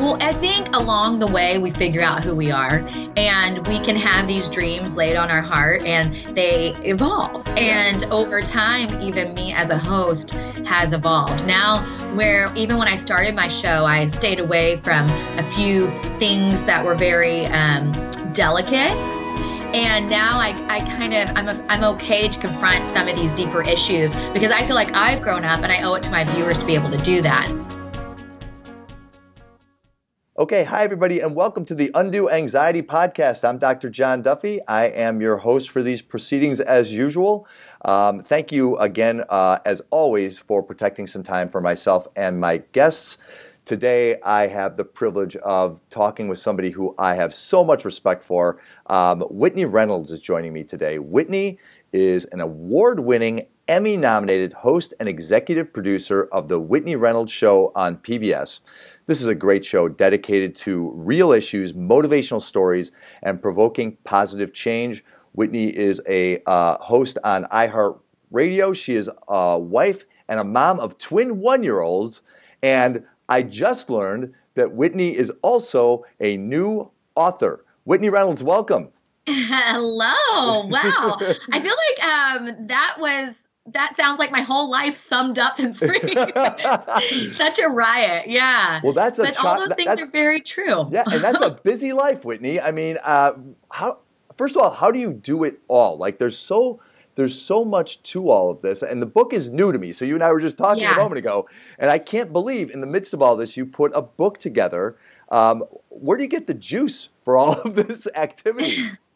Well, I think along the way we figure out who we are and we can have these dreams laid on our heart and they evolve. And over time, even me as a host has evolved. Now, where even when I started my show, I stayed away from a few things that were very um, delicate and now I, I kind of I'm, a, I'm okay to confront some of these deeper issues because i feel like i've grown up and i owe it to my viewers to be able to do that Okay, hi everybody, and welcome to the Undo Anxiety Podcast. I'm Dr. John Duffy. I am your host for these proceedings as usual. Um, thank you again, uh, as always, for protecting some time for myself and my guests. Today, I have the privilege of talking with somebody who I have so much respect for. Um, Whitney Reynolds is joining me today. Whitney is an award winning, Emmy nominated host and executive producer of The Whitney Reynolds Show on PBS. This is a great show dedicated to real issues, motivational stories, and provoking positive change. Whitney is a uh, host on iHeartRadio. She is a wife and a mom of twin one year olds. And I just learned that Whitney is also a new author. Whitney Reynolds, welcome. Hello. Wow. I feel like um, that was that sounds like my whole life summed up in three minutes. Such a riot, yeah. Well, that's a but all those things are very true. Yeah, and that's a busy life, Whitney. I mean, uh, how? First of all, how do you do it all? Like, there's so there's so much to all of this, and the book is new to me. So you and I were just talking yeah. a moment ago, and I can't believe in the midst of all this, you put a book together. Um, where do you get the juice for all of this activity?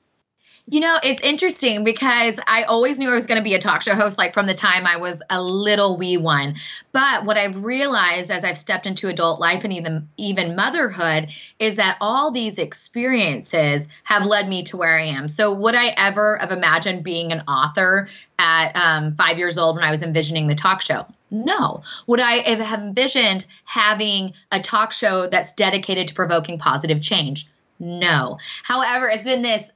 You know, it's interesting because I always knew I was going to be a talk show host, like from the time I was a little wee one. But what I've realized as I've stepped into adult life and even even motherhood is that all these experiences have led me to where I am. So would I ever have imagined being an author at um, five years old when I was envisioning the talk show? No. Would I have envisioned having a talk show that's dedicated to provoking positive change? No. However, it's been this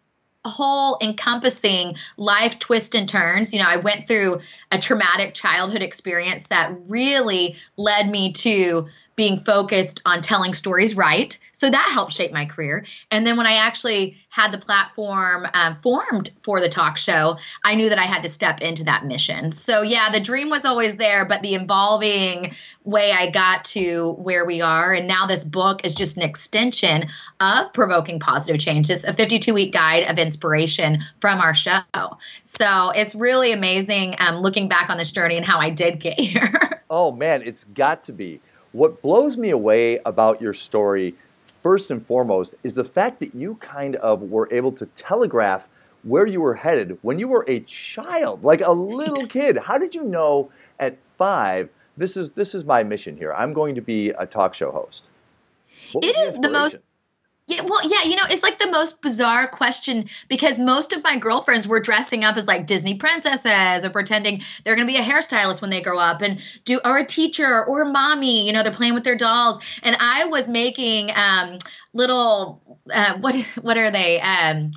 whole encompassing life twists and turns. You know, I went through a traumatic childhood experience that really led me to being focused on telling stories right. So that helped shape my career. And then when I actually had the platform um, formed for the talk show, I knew that I had to step into that mission. So yeah, the dream was always there, but the involving way I got to where we are, and now this book is just an extension of provoking positive change. It's a 52 week guide of inspiration from our show. So it's really amazing um, looking back on this journey and how I did get here. oh man, it's got to be. What blows me away about your story, first and foremost, is the fact that you kind of were able to telegraph where you were headed when you were a child, like a little kid. How did you know at five, this is, this is my mission here? I'm going to be a talk show host. It is the, the most yeah, well, yeah, you know, it's like the most bizarre question because most of my girlfriends were dressing up as like Disney princesses or pretending they're going to be a hairstylist when they grow up and do or a teacher or mommy, you know, they're playing with their dolls. And I was making um little uh, what what are they? Um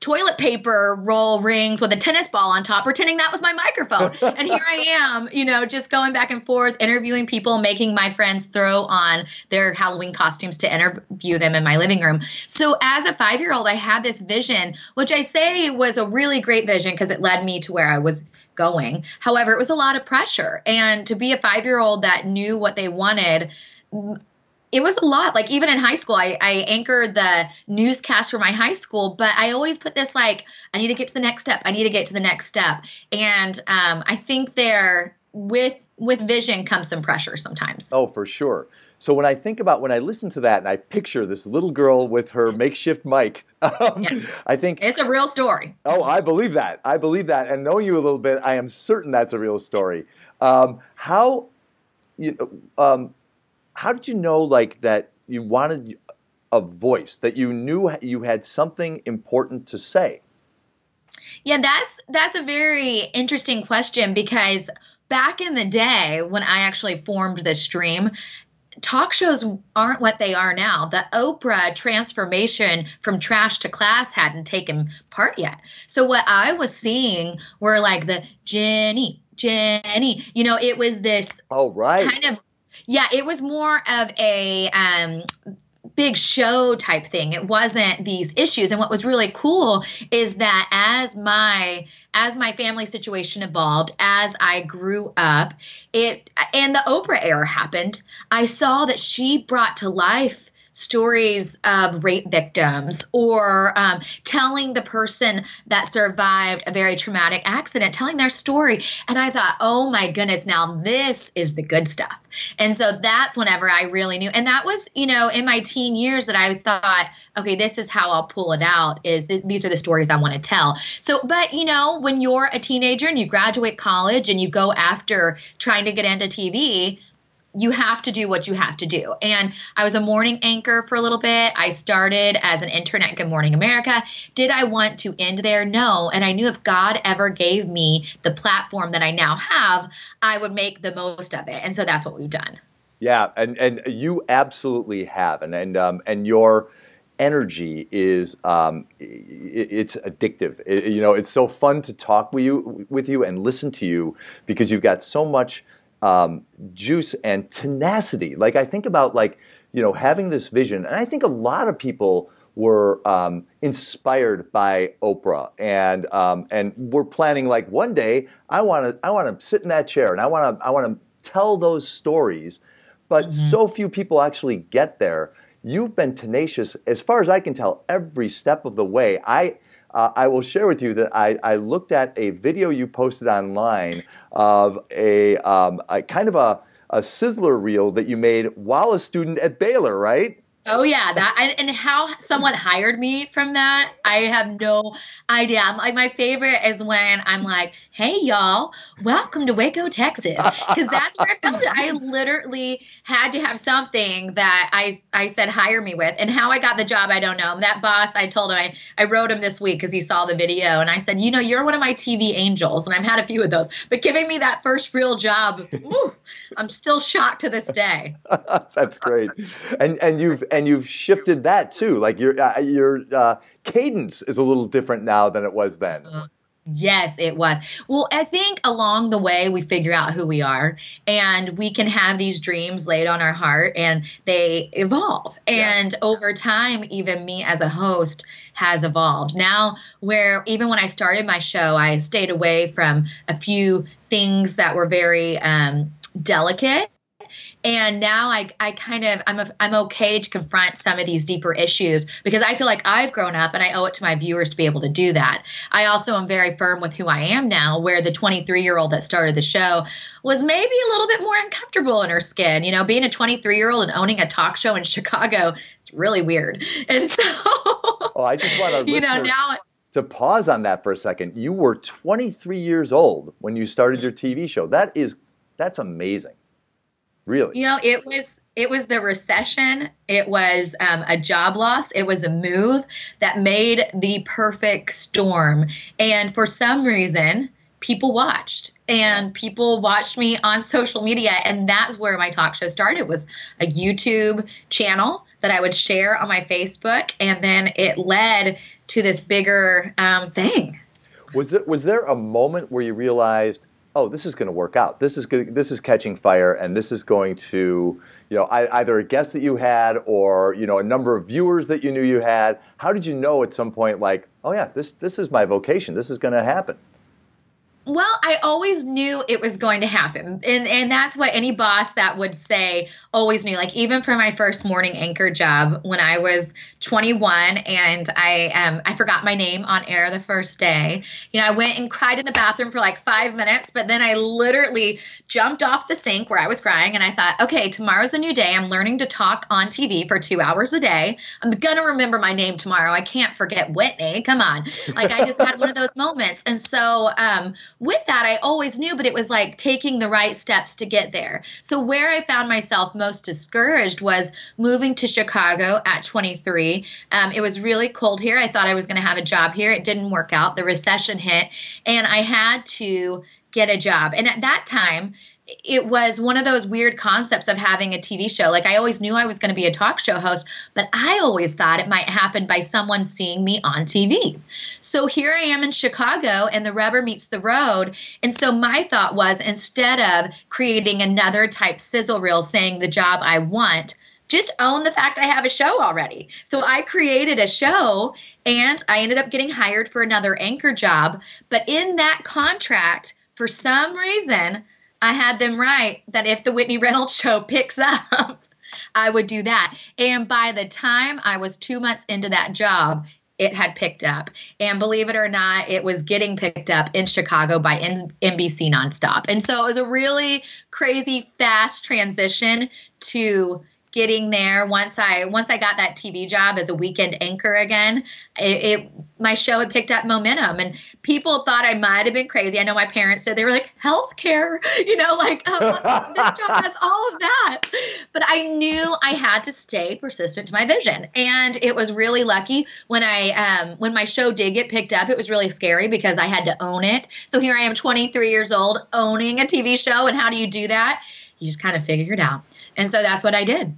toilet paper roll rings with a tennis ball on top, pretending that was my microphone. and here I am, you know, just going back and forth, interviewing people, making my friends throw on their Halloween costumes to interview them in my living room. So as a five year old, I had this vision, which I say was a really great vision because it led me to where I was going. However, it was a lot of pressure. And to be a five year old that knew what they wanted, it was a lot. Like even in high school, I, I anchored the newscast for my high school, but I always put this like, I need to get to the next step. I need to get to the next step. And um, I think there with with vision comes some pressure sometimes. Oh, for sure. So when I think about when I listen to that and I picture this little girl with her makeshift mic, um, yeah. I think it's a real story. Oh, I believe that. I believe that. And knowing you a little bit, I am certain that's a real story. Um, how you know, um, how did you know like that you wanted a voice that you knew you had something important to say yeah that's that's a very interesting question because back in the day when i actually formed this stream talk shows aren't what they are now. The Oprah transformation from trash to class hadn't taken part yet. So what I was seeing were like the Jenny, Jenny, you know, it was this oh right kind of yeah, it was more of a um, big show type thing. It wasn't these issues. And what was really cool is that as my as my family situation evolved, as I grew up, it and the Oprah era happened, I saw that she brought to life stories of rape victims or um, telling the person that survived a very traumatic accident, telling their story. And I thought, oh my goodness, now this is the good stuff. And so that's whenever I really knew. And that was, you know, in my teen years that I thought, okay, this is how I'll pull it out is th- these are the stories I want to tell. So, but you know, when you're a teenager and you graduate college and you go after trying to get into TV, you have to do what you have to do. And I was a morning anchor for a little bit. I started as an intern at Good Morning America. Did I want to end there? No. And I knew if God ever gave me the platform that I now have, I would make the most of it. And so that's what we've done. Yeah, and and you absolutely have, and and um, and your energy is um, it, it's addictive. It, you know, it's so fun to talk with you with you and listen to you because you've got so much um, juice and tenacity. Like I think about like you know having this vision, and I think a lot of people were um, inspired by Oprah, and um, and we're planning like one day I want to I want to sit in that chair and I want to I want to tell those stories, but mm-hmm. so few people actually get there. You've been tenacious, as far as I can tell, every step of the way. I uh, I will share with you that I, I, looked at a video you posted online of a, um, a kind of a, a sizzler reel that you made while a student at Baylor, right? Oh yeah, that and how someone hired me from that, I have no idea. I'm like my favorite is when I'm like, "Hey y'all, welcome to Waco, Texas," because that's where I found it. I literally had to have something that I I said hire me with, and how I got the job, I don't know. That boss, I told him I I wrote him this week because he saw the video, and I said, you know, you're one of my TV angels, and I've had a few of those, but giving me that first real job, whew, I'm still shocked to this day. that's great, and and you've and you've shifted that too. Like your uh, your uh, cadence is a little different now than it was then. Uh, yes, it was. Well, I think along the way we figure out who we are, and we can have these dreams laid on our heart, and they evolve. Yeah. And over time, even me as a host has evolved. Now, where even when I started my show, I stayed away from a few things that were very um, delicate and now I, I kind of I'm a, I'm okay to confront some of these deeper issues because I feel like I've grown up and I owe it to my viewers to be able to do that. I also am very firm with who I am now, where the 23 year old that started the show was maybe a little bit more uncomfortable in her skin. You know, being a 23 year old and owning a talk show in Chicago, it's really weird. And so, oh, I just want to, you know, now. To pause on that for a second, you were 23 years old when you started mm-hmm. your TV show. That is, that's amazing. Really? You know, it was it was the recession. It was um, a job loss. It was a move that made the perfect storm. And for some reason, people watched and people watched me on social media and that's where my talk show started was a youtube channel that i would share on my facebook and then it led to this bigger um, thing was it was there a moment where you realized oh, this is going to work out. This is good, this is catching fire, and this is going to, you know, either a guest that you had or you know a number of viewers that you knew you had. How did you know at some point, like, oh yeah, this this is my vocation. This is going to happen. Well, I always knew it was going to happen. And and that's what any boss that would say always knew. Like even for my first morning anchor job when I was 21 and I um I forgot my name on air the first day. You know, I went and cried in the bathroom for like 5 minutes, but then I literally jumped off the sink where I was crying and I thought, "Okay, tomorrow's a new day. I'm learning to talk on TV for 2 hours a day. I'm going to remember my name tomorrow. I can't forget Whitney. Come on." Like I just had one of those moments. And so um with that, I always knew, but it was like taking the right steps to get there. So, where I found myself most discouraged was moving to Chicago at 23. Um, it was really cold here. I thought I was going to have a job here. It didn't work out. The recession hit, and I had to get a job. And at that time, it was one of those weird concepts of having a TV show. Like I always knew I was going to be a talk show host, but I always thought it might happen by someone seeing me on TV. So here I am in Chicago and the rubber meets the road. And so my thought was instead of creating another type sizzle reel saying the job I want, just own the fact I have a show already. So I created a show and I ended up getting hired for another anchor job. But in that contract, for some reason, I had them write that if the Whitney Reynolds show picks up, I would do that. And by the time I was two months into that job, it had picked up. And believe it or not, it was getting picked up in Chicago by N- NBC nonstop. And so it was a really crazy fast transition to getting there once i once i got that tv job as a weekend anchor again it, it, my show had picked up momentum. And people thought i might have been crazy. I know my parents said they were like healthcare you know like oh, this job has all of that. But i knew i had to stay persistent to my vision. And it was really lucky when i um, when my show did get picked up it was really scary because i had to own it. So here i am 23 years old owning a tv show. And how do you do that? You just kind of figure it out. And so that's what I did.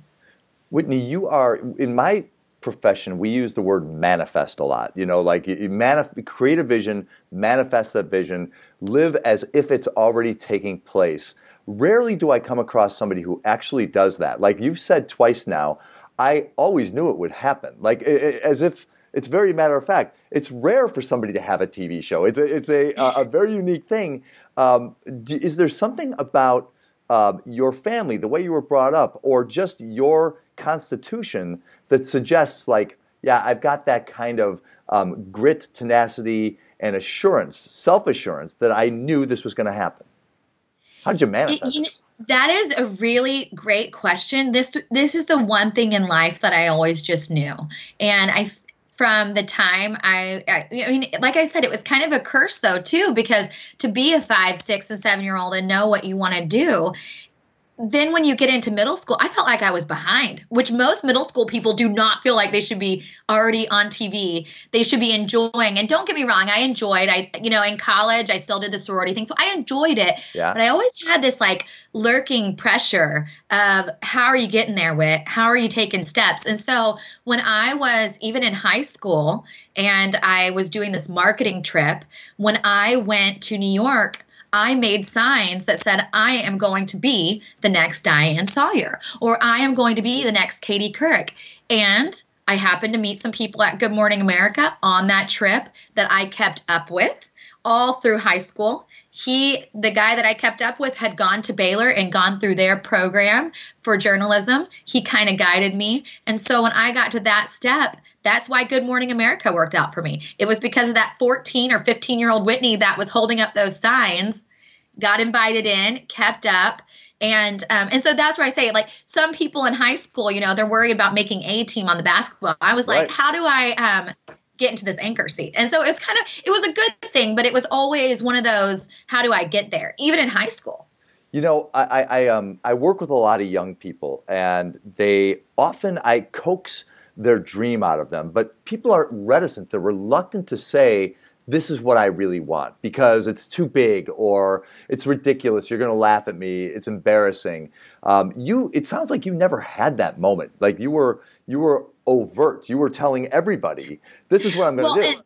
Whitney, you are in my profession. We use the word manifest a lot. You know, like you create a vision, manifest that vision, live as if it's already taking place. Rarely do I come across somebody who actually does that. Like you've said twice now, I always knew it would happen. Like as if it's very matter of fact. It's rare for somebody to have a TV show. It's a, it's a, a very unique thing. Um, is there something about uh, your family, the way you were brought up, or just your constitution that suggests, like, yeah, I've got that kind of um, grit, tenacity, and assurance, self assurance that I knew this was going to happen? How did you you know, that is a really great question. This this is the one thing in life that I always just knew, and I from the time I, I, I mean, like I said, it was kind of a curse though too, because to be a five, six, and seven year old and know what you want to do, then when you get into middle school, I felt like I was behind, which most middle school people do not feel like they should be already on TV. They should be enjoying. And don't get me wrong, I enjoyed. I, you know, in college, I still did the sorority thing, so I enjoyed it. Yeah. But I always had this like lurking pressure of how are you getting there, Wit? How are you taking steps? And so when I was even in high school and I was doing this marketing trip, when I went to New York I made signs that said, I am going to be the next Diane Sawyer, or I am going to be the next Katie Couric. And I happened to meet some people at Good Morning America on that trip that I kept up with all through high school. He, the guy that I kept up with, had gone to Baylor and gone through their program for journalism. He kind of guided me. And so when I got to that step, that's why Good Morning America worked out for me. It was because of that 14 or 15 year old Whitney that was holding up those signs, got invited in, kept up. And um, and so that's where I say like some people in high school, you know, they're worried about making a team on the basketball. I was like, right. how do I um, get into this anchor seat? And so it's kind of it was a good thing, but it was always one of those, how do I get there? Even in high school. You know, I, I um I work with a lot of young people, and they often I coax their dream out of them. But people are reticent, they're reluctant to say, this is what I really want because it's too big or it's ridiculous. You're going to laugh at me. It's embarrassing. Um, you, it sounds like you never had that moment. Like you were, you were overt. You were telling everybody, this is what I'm going to well, do.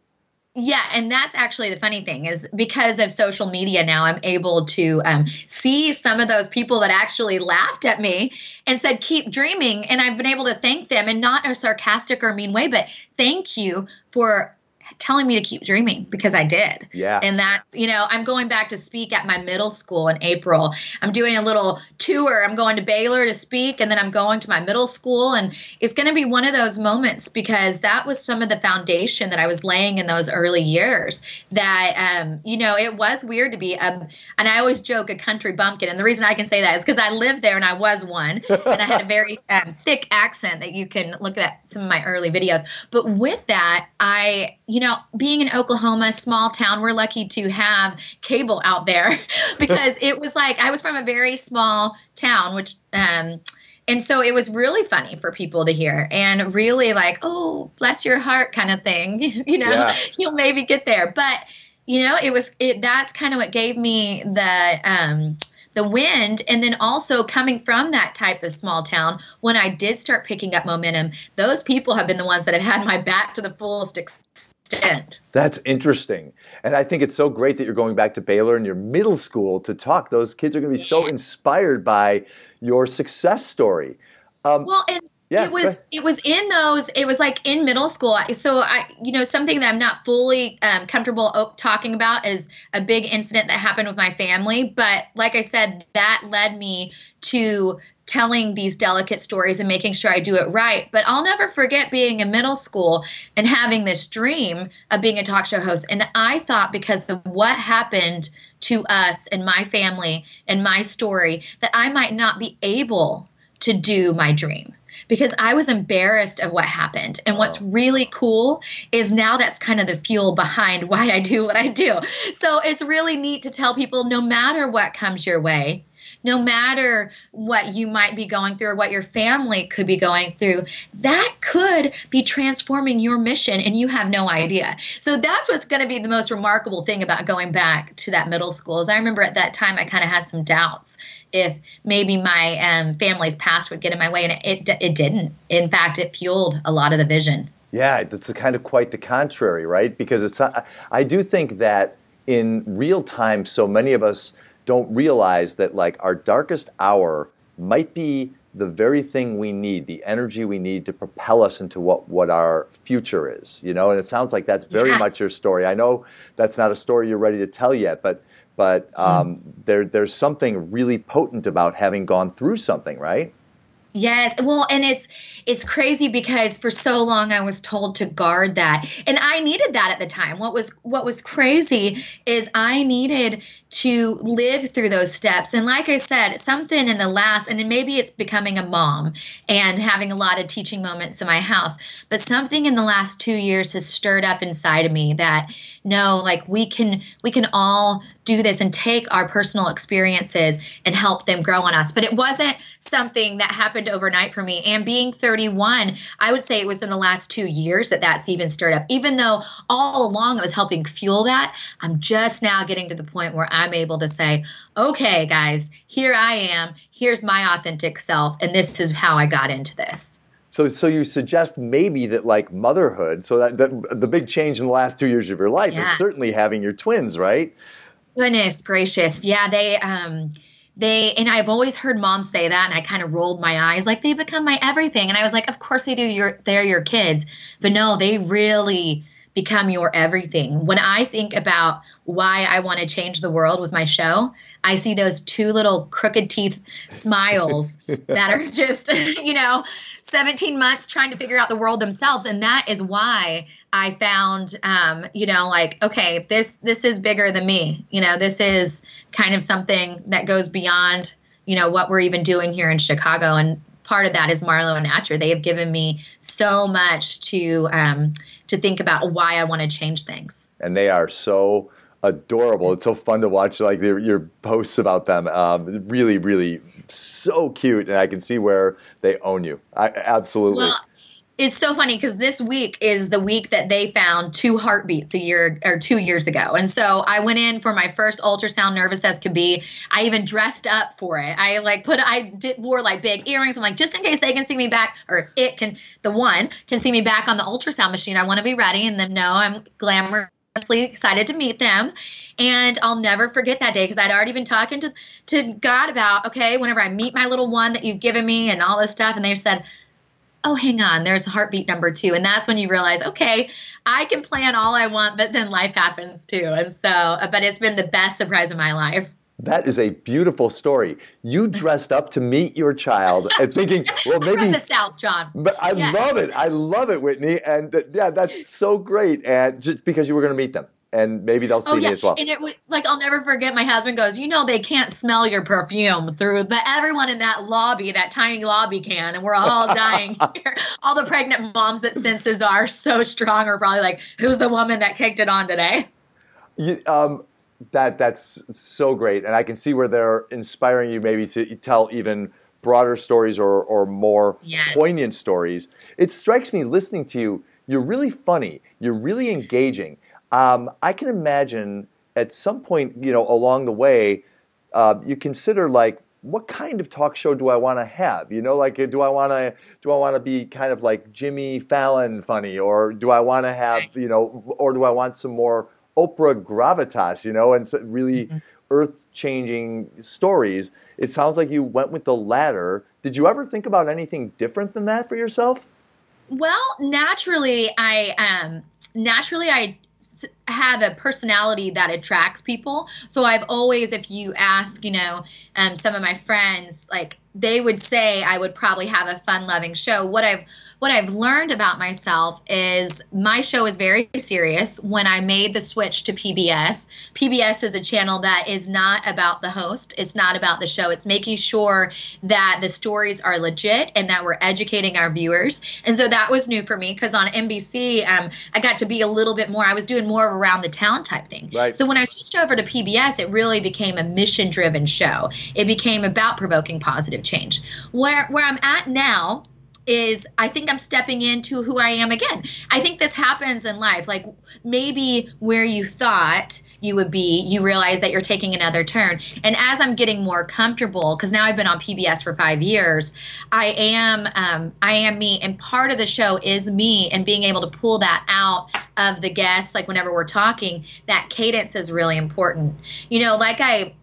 Yeah, and that's actually the funny thing is because of social media now, I'm able to um, see some of those people that actually laughed at me and said, keep dreaming. And I've been able to thank them in not a sarcastic or mean way, but thank you for telling me to keep dreaming because I did. Yeah. And that's, you know, I'm going back to speak at my middle school in April. I'm doing a little tour. I'm going to Baylor to speak and then I'm going to my middle school. And it's going to be one of those moments because that was some of the foundation that I was laying in those early years that, um, you know, it was weird to be a, and I always joke a country bumpkin. And the reason I can say that is because I lived there and I was one and I had a very um, thick accent that you can look at some of my early videos. But with that, I, you know, being in Oklahoma, small town, we're lucky to have cable out there because it was like I was from a very small town, which, um, and so it was really funny for people to hear and really like, oh, bless your heart kind of thing. you know, yeah. you'll maybe get there. But, you know, it was, it, that's kind of what gave me the, um, the wind and then also coming from that type of small town when i did start picking up momentum those people have been the ones that have had my back to the fullest extent that's interesting. And i think it's so great that you're going back to baylor in your middle school to talk. Those kids are going to be so inspired by your success story. Um, well and Yeah, it was it was in those it was like in middle school. So i you know something that i'm not fully um, comfortable talking about is a big incident that happened with my family. But like i said that led me to telling these delicate stories and making sure I do it right. But I'll never forget being in middle school and having this dream of being a talk show host. And I thought because of what happened to us and my family and my story, that I might not be able to do my dream because I was embarrassed of what happened. And what's oh. really cool is now that's kind of the fuel behind why I do what I do. So it's really neat to tell people no matter what comes your way, no matter what you might be going through or what your family could be going through, that could be transforming your mission and you have no idea. So that's what's going to be the most remarkable thing about going back to that middle school. Is I remember at that time I kind of had some doubts if maybe my um, family's past would get in my way, and it, it, it didn't. In fact, it fueled a lot of the vision. Yeah, it's kind of quite the contrary, right? Because it's I do think that in real time, so many of us don't realize that like our darkest hour might be the very thing we need, the energy we need to propel us into what, what our future is, you know? And it sounds like that's very yeah. much your story. I know that's not a story you're ready to tell yet, but but hmm. um, there there's something really potent about having gone through something, right? Yes. Well, and it's it's crazy because for so long I was told to guard that. And I needed that at the time. What was what was crazy is I needed to live through those steps. And like I said, something in the last and maybe it's becoming a mom and having a lot of teaching moments in my house, but something in the last 2 years has stirred up inside of me that no, like we can we can all do this and take our personal experiences and help them grow on us. But it wasn't something that happened overnight for me. And being 31, I would say it was in the last two years that that's even stirred up. Even though all along it was helping fuel that, I'm just now getting to the point where I'm able to say, okay, guys, here I am. Here's my authentic self. And this is how I got into this. So, so you suggest maybe that like motherhood, so that, that the big change in the last two years of your life yeah. is certainly having your twins, right? Goodness gracious. Yeah, they um they and I've always heard moms say that and I kind of rolled my eyes like they become my everything and I was like of course they do you're they're your kids but no they really become your everything when I think about why I want to change the world with my show I see those two little crooked teeth smiles that are just you know 17 months trying to figure out the world themselves and that is why I found um you know like okay this this is bigger than me you know this is kind of something that goes beyond, you know, what we're even doing here in Chicago. And part of that is Marlo and Atcher. They have given me so much to um, to think about why I want to change things. And they are so adorable. It's so fun to watch like your, your posts about them. Um, really, really so cute, and I can see where they own you. I, absolutely. Well, it's so funny because this week is the week that they found two heartbeats a year or two years ago. And so I went in for my first ultrasound, nervous as could be. I even dressed up for it. I like put, I did, wore like big earrings. I'm like, just in case they can see me back, or it can, the one can see me back on the ultrasound machine. I want to be ready and then know I'm glamorously excited to meet them. And I'll never forget that day because I'd already been talking to, to God about, okay, whenever I meet my little one that you've given me and all this stuff. And they said, oh, hang on, there's heartbeat number two. And that's when you realize, okay, I can plan all I want, but then life happens too. And so, uh, but it's been the best surprise of my life. That is a beautiful story. You dressed up to meet your child and thinking, well, maybe from the South, John. But I yes. love it. I love it, Whitney. And th- yeah, that's so great. And just because you were going to meet them and maybe they'll see oh, yeah. me as well. And it was like I'll never forget. My husband goes, you know, they can't smell your perfume through, but everyone in that lobby, that tiny lobby, can, and we're all dying here. All the pregnant moms that senses are so strong are probably like, who's the woman that kicked it on today? You, um, that that's so great, and I can see where they're inspiring you maybe to tell even broader stories or or more yes. poignant stories. It strikes me listening to you. You're really funny. You're really engaging um, I can imagine at some point, you know, along the way, uh, you consider like, what kind of talk show do I want to have? You know, like, do I want to do I want to be kind of like Jimmy Fallon funny, or do I want to have, you know, or do I want some more Oprah gravitas? You know, and so really, mm-hmm. earth changing stories. It sounds like you went with the latter. Did you ever think about anything different than that for yourself? Well, naturally, I um, naturally I have a personality that attracts people. So I've always, if you ask, you know, um, some of my friends, like they would say I would probably have a fun loving show. What I've what I've learned about myself is my show is very serious. When I made the switch to PBS, PBS is a channel that is not about the host, it's not about the show. It's making sure that the stories are legit and that we're educating our viewers. And so that was new for me because on NBC, um, I got to be a little bit more, I was doing more of around the town type thing. Right. So when I switched over to PBS, it really became a mission driven show. It became about provoking positive change. Where, where I'm at now, is I think I'm stepping into who I am again. I think this happens in life. Like maybe where you thought you would be, you realize that you're taking another turn. And as I'm getting more comfortable, because now I've been on PBS for five years, I am um, I am me, and part of the show is me, and being able to pull that out of the guests, like whenever we're talking, that cadence is really important. You know, like I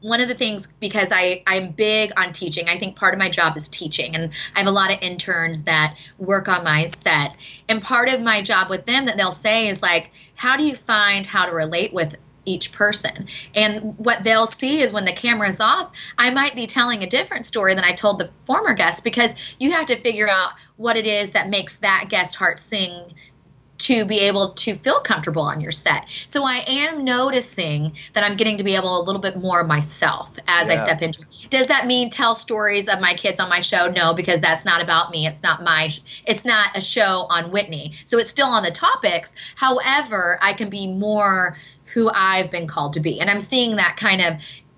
one of the things because I I'm big on teaching. I think part of my job is teaching, and I have a lot of interns that work on my set. And part of my job with them that they'll say is like, how do you find how to relate with each person. And what they'll see is when the camera is off, I might be telling a different story than I told the former guest because you have to figure out what it is that makes that guest heart sing to be able to feel comfortable on your set. So I am noticing that I'm getting to be able a little bit more myself as yeah. I step into. Does that mean tell stories of my kids on my show? No, because that's not about me. It's not my it's not a show on Whitney. So it's still on the topics. However, I can be more who I've been called to be. And I'm seeing that kind of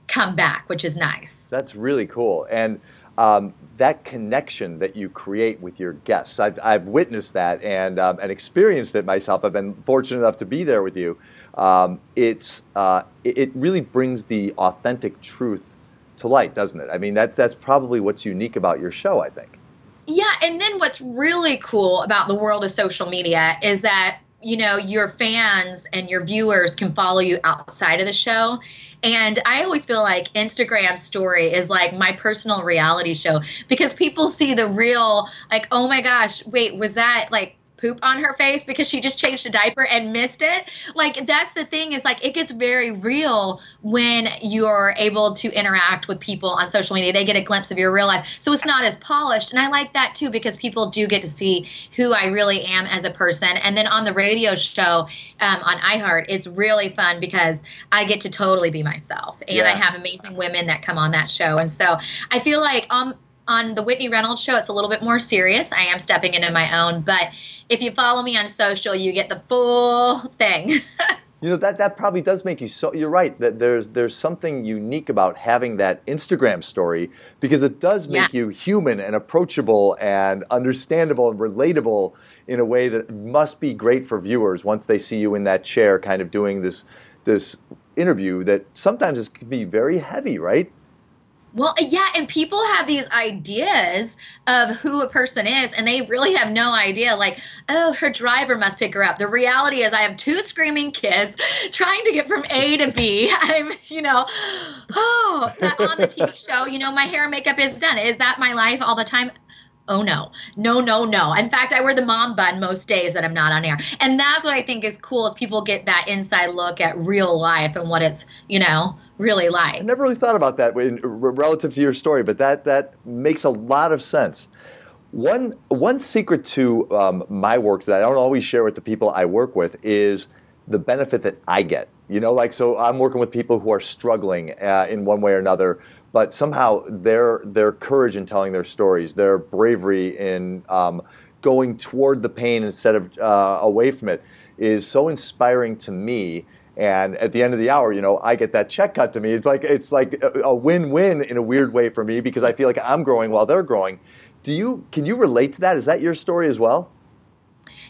come back, which is nice. That's really cool. And um, that connection that you create with your guests. I've, I've witnessed that and, um, and experienced it myself. I've been fortunate enough to be there with you. Um, it's, uh, it, it really brings the authentic truth to light, doesn't it? I mean, that's, that's probably what's unique about your show, I think. Yeah, and then what's really cool about the world of social media is that you know your fans and your viewers can follow you outside of the show. And I always feel like Instagram story is like my personal reality show because people see the real, like, oh my gosh, wait, was that like poop on her face because she just changed a diaper and missed it. Like that's the thing is like it gets very real when you're able to interact with people on social media. They get a glimpse of your real life. So it's not as polished. And I like that too because people do get to see who I really am as a person. And then on the radio show um, on iHeart, it's really fun because I get to totally be myself. And yeah. I have amazing women that come on that show. And so I feel like um on the Whitney Reynolds show, it's a little bit more serious. I am stepping into my own, but if you follow me on social, you get the full thing. you know that that probably does make you so. You're right that there's there's something unique about having that Instagram story because it does make yeah. you human and approachable and understandable and relatable in a way that must be great for viewers once they see you in that chair, kind of doing this this interview that sometimes is, can be very heavy, right? Well, yeah, and people have these ideas of who a person is, and they really have no idea. Like, oh, her driver must pick her up. The reality is, I have two screaming kids trying to get from A to B. I'm, you know, oh, on the TV show, you know, my hair and makeup is done. Is that my life all the time? oh no no no no in fact i wear the mom bun most days that i'm not on air and that's what i think is cool is people get that inside look at real life and what it's you know really like. I never really thought about that relative to your story, but that that makes a lot of sense. One one secret to um, my work that I don't always share with the people I work with is the benefit that I get. You know, like so I'm working with people who are struggling uh, in one way or another, but somehow their their courage in telling their stories, their bravery in um, going toward the pain instead of uh, away from it, is so inspiring to me and at the end of the hour, you know, I get that check cut to me. It's like it's like a, win-win in a weird way for me because I feel like I'm growing while they're growing. Do you can you relate to that? Is that your story as well?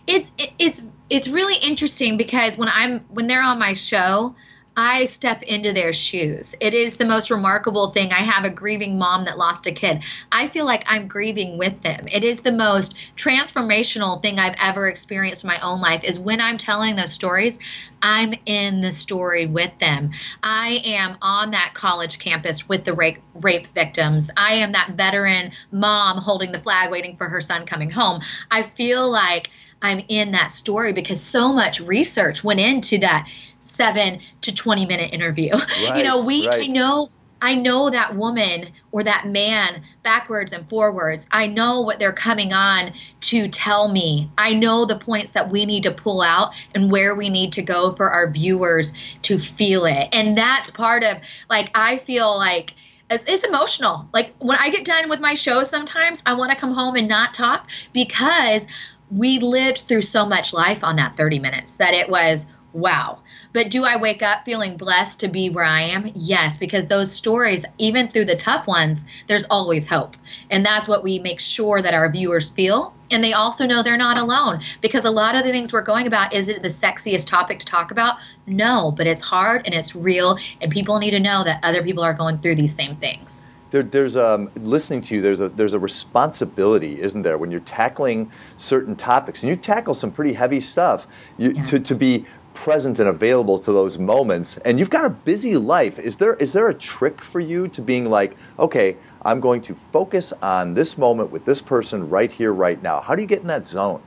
It's it's it's really interesting because when I'm when they're on my show, I step into their shoes. It is the most remarkable thing. I have a grieving mom that lost a kid. I feel like I'm grieving with them. It is the most transformational thing I've ever experienced in my own life is when I'm telling those stories, I'm in the story with them. I am on that college campus with the rape, rape victims. I am that veteran mom holding the flag waiting for her son coming home. I feel like I'm in that story because so much research went into that seven to 20 minute interview. Right, you know, we, right. I know I know that woman or that man backwards and forwards. I know what they're coming on to tell me. I know the points that we need to pull out and where we need to go for our viewers to feel it. And that's part of like I feel like it's, it's emotional. Like when I get done with my show sometimes I want to come home and not talk because we lived through so much life on that 30 minutes that it was wow. But do I wake up feeling blessed to be where I am? Yes, because those stories, even through the tough ones, there's always hope. And that's what we make sure that our viewers feel. And they also know they're not alone because a lot of the things we're going about is it the sexiest topic to talk about? No, but it's hard and it's real. And people need to know that other people are going through these same things. There, there's um, listening to you. There's a there's a responsibility, isn't there, when you're tackling certain topics, and you tackle some pretty heavy stuff. You, yeah. to to be present and available to those moments. And you've got a busy life. Is there is there a trick for you to being like okay i'm going to focus on this moment with this person right here right now? How do you get in that zone?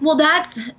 Well that's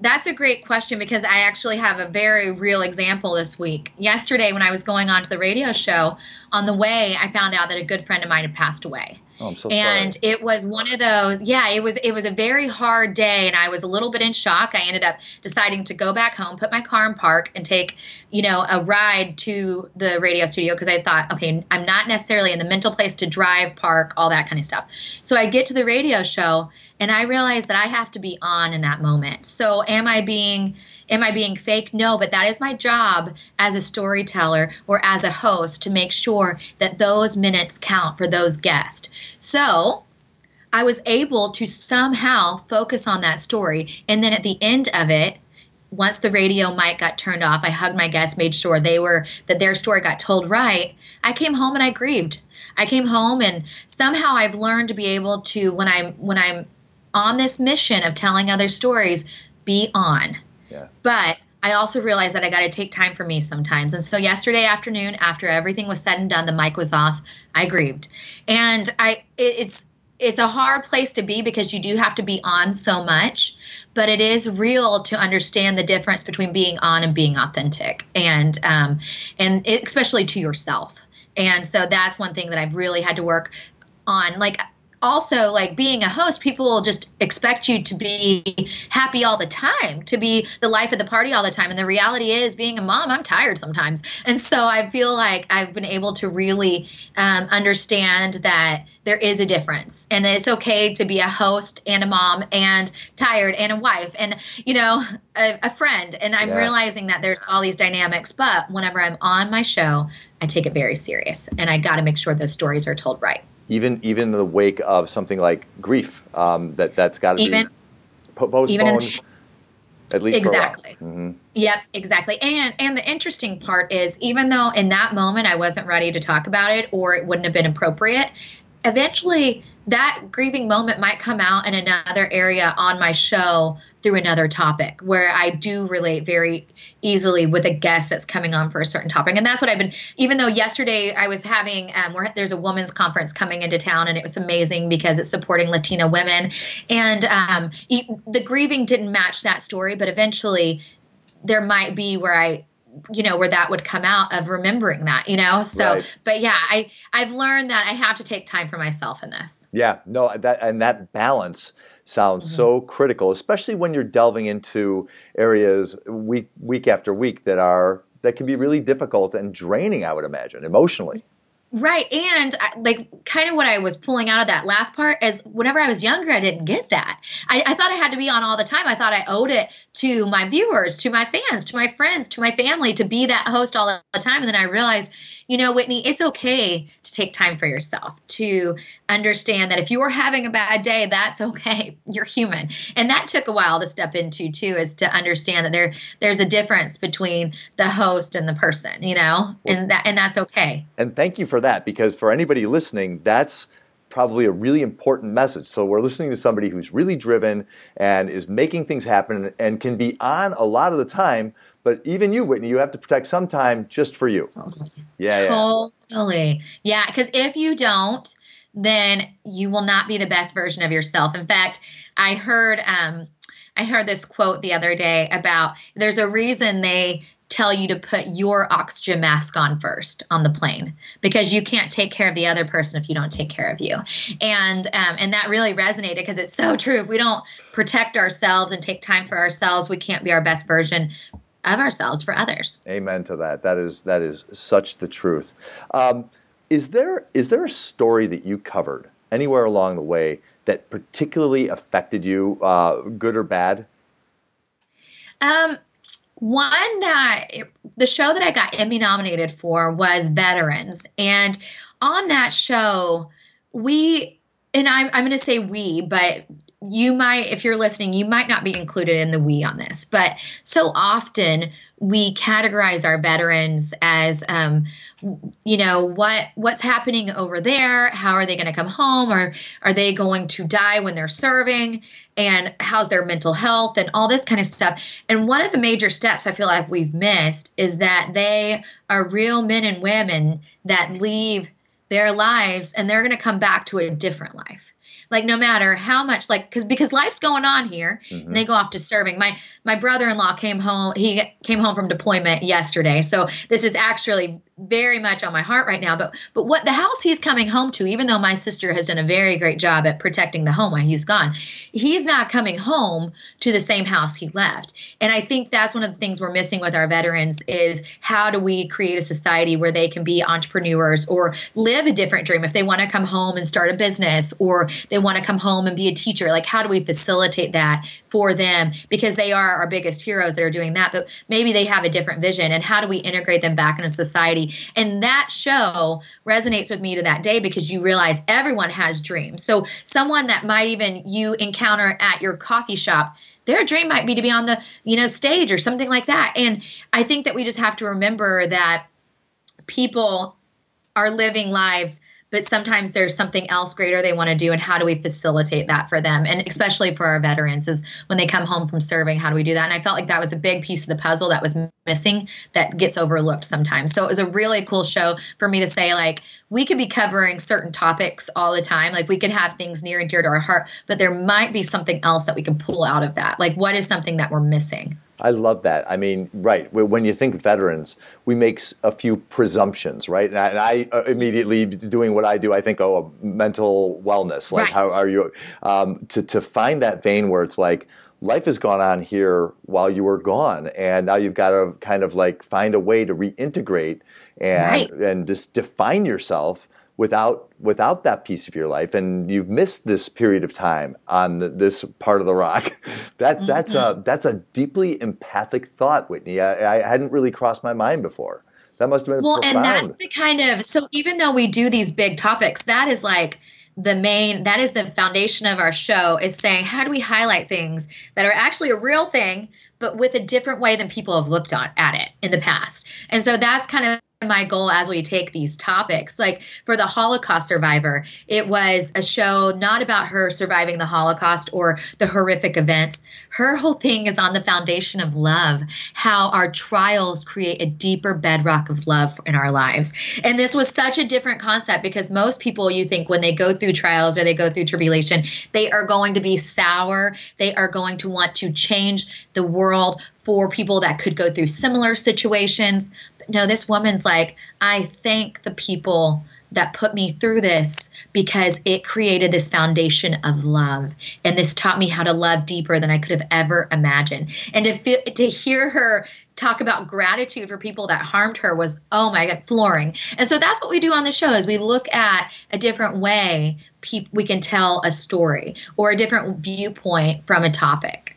that's a great question because I actually have a very real example this week. Yesterday, when I was going on to the radio show, on the way, I found out that a good friend of mine had passed away. Oh, I'm so and sorry. it was one of those, yeah, it was it was a very hard day, and I was a little bit in shock. I ended up deciding to go back home, put my car in park, and take you know a ride to the radio studio because I thought, okay, I'm not necessarily in the mental place to drive, park, all that kind of stuff. So I get to the radio show and I realize that I have to be on in that moment. So am I being am I being fake? No, but that is my job as a storyteller or as a host to make sure that those minutes count for those guests. So, I was able to somehow focus on that story and then at the end of it once the radio mic got turned off, I hugged my guests, made sure they were that their story got told right. I came home and I grieved. I came home and somehow I've learned to be able to when I'm when I'm on this mission of telling other stories, be on. Yeah. But I also realized that I got to take time for me sometimes. And so yesterday afternoon, after everything was said and done, the mic was off. I grieved, and I it, it's it's a hard place to be because you do have to be on so much. But it is real to understand the difference between being on and being authentic, and um, and it, especially to yourself. And so that's one thing that I've really had to work on. Like also like being a host people will just expect you to be happy all the time to be the life of the party all the time. And the reality is being a mom i'm tired sometimes. And so i feel like i've been able to really um, understand that there is a difference. And it's okay to be a host and a mom and tired and a wife and you know a, a friend. And i'm yeah. realizing that there's all these dynamics but whenever i'm on my show i take it very serious. And i got to make sure those stories are told right even even in the wake of something like grief um, that that's got to be postponed even at least exactly. Mm-hmm. yep exactly. And and the interesting part is even though in that moment i wasn't ready to talk about it or it wouldn't have been appropriate eventually that grieving moment might come out in another area on my show through another topic where I do relate very easily with a guest that's coming on for a certain topic. And that's what I've been, even though yesterday I was having, um, there's a women's conference coming into town and it was amazing because it's supporting Latina women. And um, the grieving didn't match that story, but eventually there might be where I you know where that would come out of remembering that you know so right. but yeah i i've learned that i have to take time for myself in this yeah no that and that balance sounds mm-hmm. so critical especially when you're delving into areas week week after week that are that can be really difficult and draining i would imagine emotionally Right. And like kind of what I was pulling out of that last part is whenever I was younger, I didn't get that. I, I, thought I had to be on all the time. I thought I owed it to my viewers, to my fans, to my friends, to my family to be that host all the time. And then I realized, you know, Whitney, it's okay to take time for yourself, to understand that if you are having a bad day, that's okay. You're human. And that took a while to step into too, is to understand that there there's a difference between the host and the person, you know, and that and that's okay. And thank you for that, because for anybody listening, that's probably a really important message. So we're listening to somebody who's really driven and is making things happen and can be on a lot of the time but even you, Whitney, you have to protect some time just for you. Totally. Yeah, totally. Yeah, because yeah, if you don't, then you will not be the best version of yourself. In fact, I heard um, I heard this quote the other day about there's a reason they tell you to put your oxygen mask on first on the plane because you can't take care of the other person if you don't take care of you and um, and that really resonated because it's so true if we don't protect ourselves and take time for ourselves we can't be our best version of ourselves for others. Amen to that. That is that is such the truth. Um, is there is there a story that you covered anywhere along the way that particularly affected you, uh, good or bad? Um, one that the show that I got Emmy nominated for was Veterans, and on that show, we and I'm I'm going to say we, but you might, if you're listening, you might not be included in the we on this, but so often we categorize our veterans as, um, you know, what what's happening over there? How are they going to come home? Or are they going to die when they're serving? And how's their mental health and all this kind of stuff? And one of the major steps I feel like we've missed is that they are real men and women that leave their lives and they're going to come back to a different life like no matter how much like because because life's going on here mm-hmm. and they go off to serving my my brother-in-law came home he came home from deployment yesterday. So this is actually very much on my heart right now. But but what the house he's coming home to even though my sister has done a very great job at protecting the home while he's gone he's not coming home to the same house he left. And i think that's one of the things we're missing with our veterans is how do we create a society where they can be entrepreneurs or live a different dream? If they want to come home and start a business or they want to come home and be a teacher like how do we facilitate that for them? Because they are our biggest heroes that are doing that but maybe they have a different vision. And how do we integrate them back into society? And that show resonates with me to that day because you realize everyone has dreams. So someone that might even you encounter at your coffee shop their dream might be to be on the you know stage or something like that. And i think that we just have to remember that people are living lives but sometimes there's something else greater they want to do and how do we facilitate that for them? And especially for our veterans is when they come home from serving how do we do that? And i felt like that was a big piece of the puzzle that was missing that gets overlooked sometimes. So it was a really cool show for me to say like we could be covering certain topics all the time like we could have things near and dear to our heart but there might be something else that we can pull out of that like what is something that we're missing I love that. I mean, right. When you think veterans, we make a few presumptions, right? And I, and I uh, immediately doing what I do, I think, oh, mental wellness. Like, right. how are you? Um, to to find that vein where it's like life has gone on here while you were gone, and now you've got to kind of like find a way to reintegrate and right. and just define yourself without without that piece of your life and you've missed this period of time on the, this part of the rock that mm-hmm. that's a that's a deeply empathic thought whitney I, I, hadn't really crossed my mind before that must have been well profound. and that's the kind of so even though we do these big topics that is like the main that is the foundation of our show is saying how do we highlight things that are actually a real thing but with a different way than people have looked on, at it in the past and so that's kind of my goal as we take these topics. Like for the Holocaust survivor, it was a show not about her surviving the Holocaust or the horrific events. Her whole thing is on the foundation of love, how our trials create a deeper bedrock of love in our lives. And this was such a different concept because most people, you think, when they go through trials or they go through tribulation, they are going to be sour. They are going to want to change the world for people that could go through similar situations. But no, this woman's like, I thank the people that put me through this because it created this foundation of love. And this taught me how to love deeper than I could have ever imagined. And to feel, to hear her talk about gratitude for people that harmed her was oh my god flooring. And so that's what we do on the show is we look at a different way pe- we can tell a story or a different viewpoint from a topic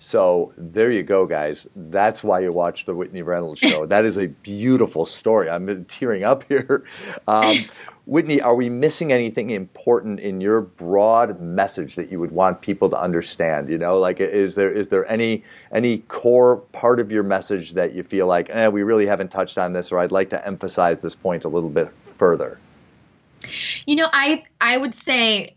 So there you go, guys. That's why you watch the Whitney Reynolds show. that is a beautiful story. I'm tearing up here. Um, Whitney, are we missing anything important in your broad message that you would want people to understand? You know, like is there is there any any core part of your message that you feel like, eh, we really haven't touched on this, or I'd like to emphasize this point a little bit further? You know, I I would say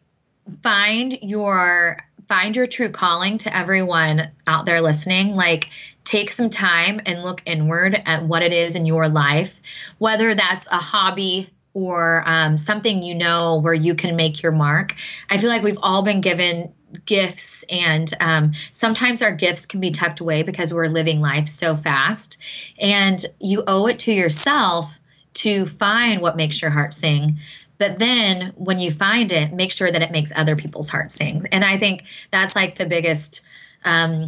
find your find your true calling to everyone out there listening. Like take some time and look inward at what it is in your life, whether that's a hobby or um, something you know where you can make your mark. I feel like we've all been given gifts, and um, sometimes our gifts can be tucked away because we're living life so fast. And you owe it to yourself to find what makes your heart sing. But then when you find it, make sure that it makes other people's hearts sing. And I think that's like the biggest um,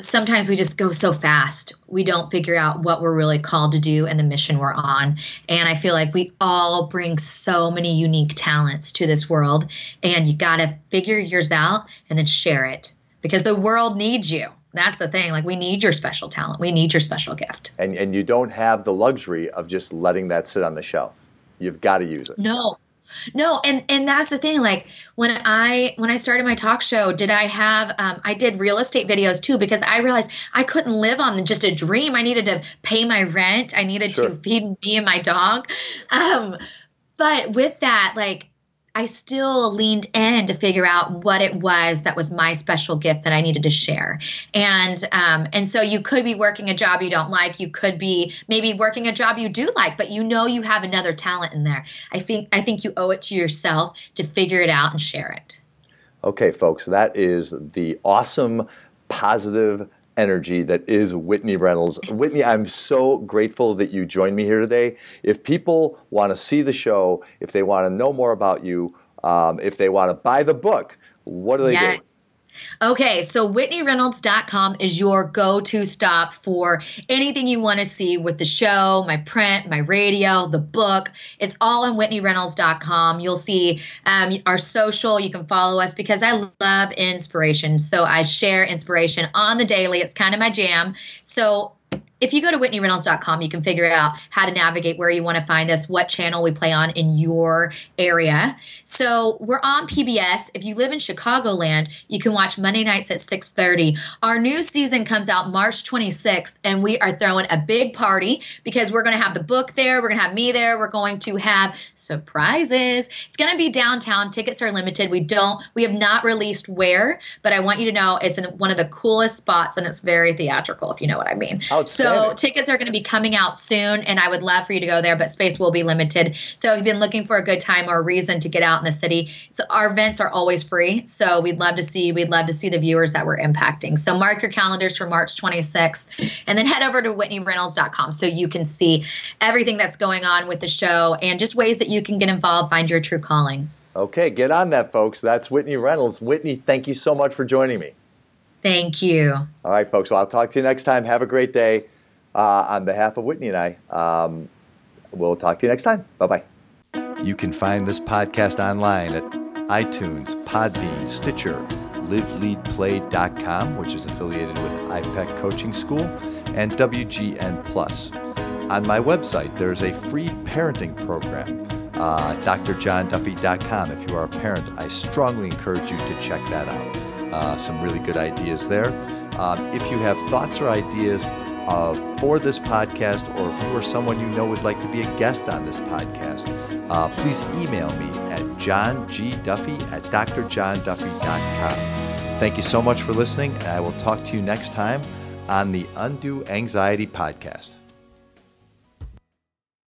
sometimes we just go so fast. We don't figure out what we're really called to do and the mission we're on. And i feel like we all bring so many unique talents to this world. And you got to figure yours out and then share it. Because the world needs you. That's the thing. Like we need your special talent. We need your special gift. And and you don't have the luxury of just letting that sit on the shelf you've got to use it no no, and and that's the thing. Like when I when I started my talk show, did I have um, I did real estate videos too because I realized I couldn't live on just a dream. I needed to pay my rent. I needed sure. to feed me and my dog. Um, but with that, like I still leaned in to figure out what it was that was my special gift that I needed to share. And um, and so you could be working a job you don't like. You could be maybe working a job you do like, but you know you have another talent in there. I think I think you owe it to yourself to figure it out and share it. Okay, folks, that is the awesome, positive energy that is Whitney Reynolds. Whitney, I'm so grateful that you joined me here today. If people want to see the show, if they want to know more about you, um, if they want to buy the book, what do they yes. do? Okay, so WhitneyReynolds.com is your go to stop for anything you want to see with the show, my print, my radio, the book. It's all on WhitneyReynolds.com. You'll see um, our social. You can follow us because I love inspiration. So I share inspiration on the daily. It's kind of my jam. So if you go to whitneyreynolds.com, you can figure out how to navigate where you want to find us, what channel we play on in your area. So we're on PBS. If you live in Chicagoland, you can watch Monday nights at 6:30. Our new season comes out March 26th, and we are throwing a big party because we're going to have the book there. We're going to have me there. We're going to have surprises. It's going to be downtown. Tickets are limited. We don't. We have not released where, but I want you to know it's in one of the coolest spots, and it's very theatrical, if you know what I mean. So so tickets are going to be coming out soon, and I would love for you to go there, but space will be limited. So if you've been looking for a good time or a reason to get out in the city, so our events are always free. So we'd love to see we'd love to see the viewers that we're impacting. So mark your calendars for March 26th, and then head over to WhitneyReynolds.com so you can see everything that's going on with the show and just ways that you can get involved, find your true calling. Okay, get on that, folks. That's Whitney Reynolds. Whitney, thank you so much for joining me. Thank you. All right, folks. Well, I'll talk to you next time. Have a great day uh, on behalf of Whitney and I, um, we'll talk to you next time. Bye bye. You can find this podcast online at iTunes, Podbean, Stitcher, liveleadplay.com, which is affiliated with IPEC Coaching School, and WGN Plus. On my website, there's a free parenting program, uh, drjohnduffy.com. If you are a parent, I strongly encourage you to check that out. Uh, some really good ideas there. Um, if you have thoughts or ideas uh, for this podcast, or if you or someone you know would like to be a guest on this podcast, uh, please email me at johngduffy at drjohnduffy.com. Thank you so much for listening, and I will talk to you next time on the Undo Anxiety Podcast.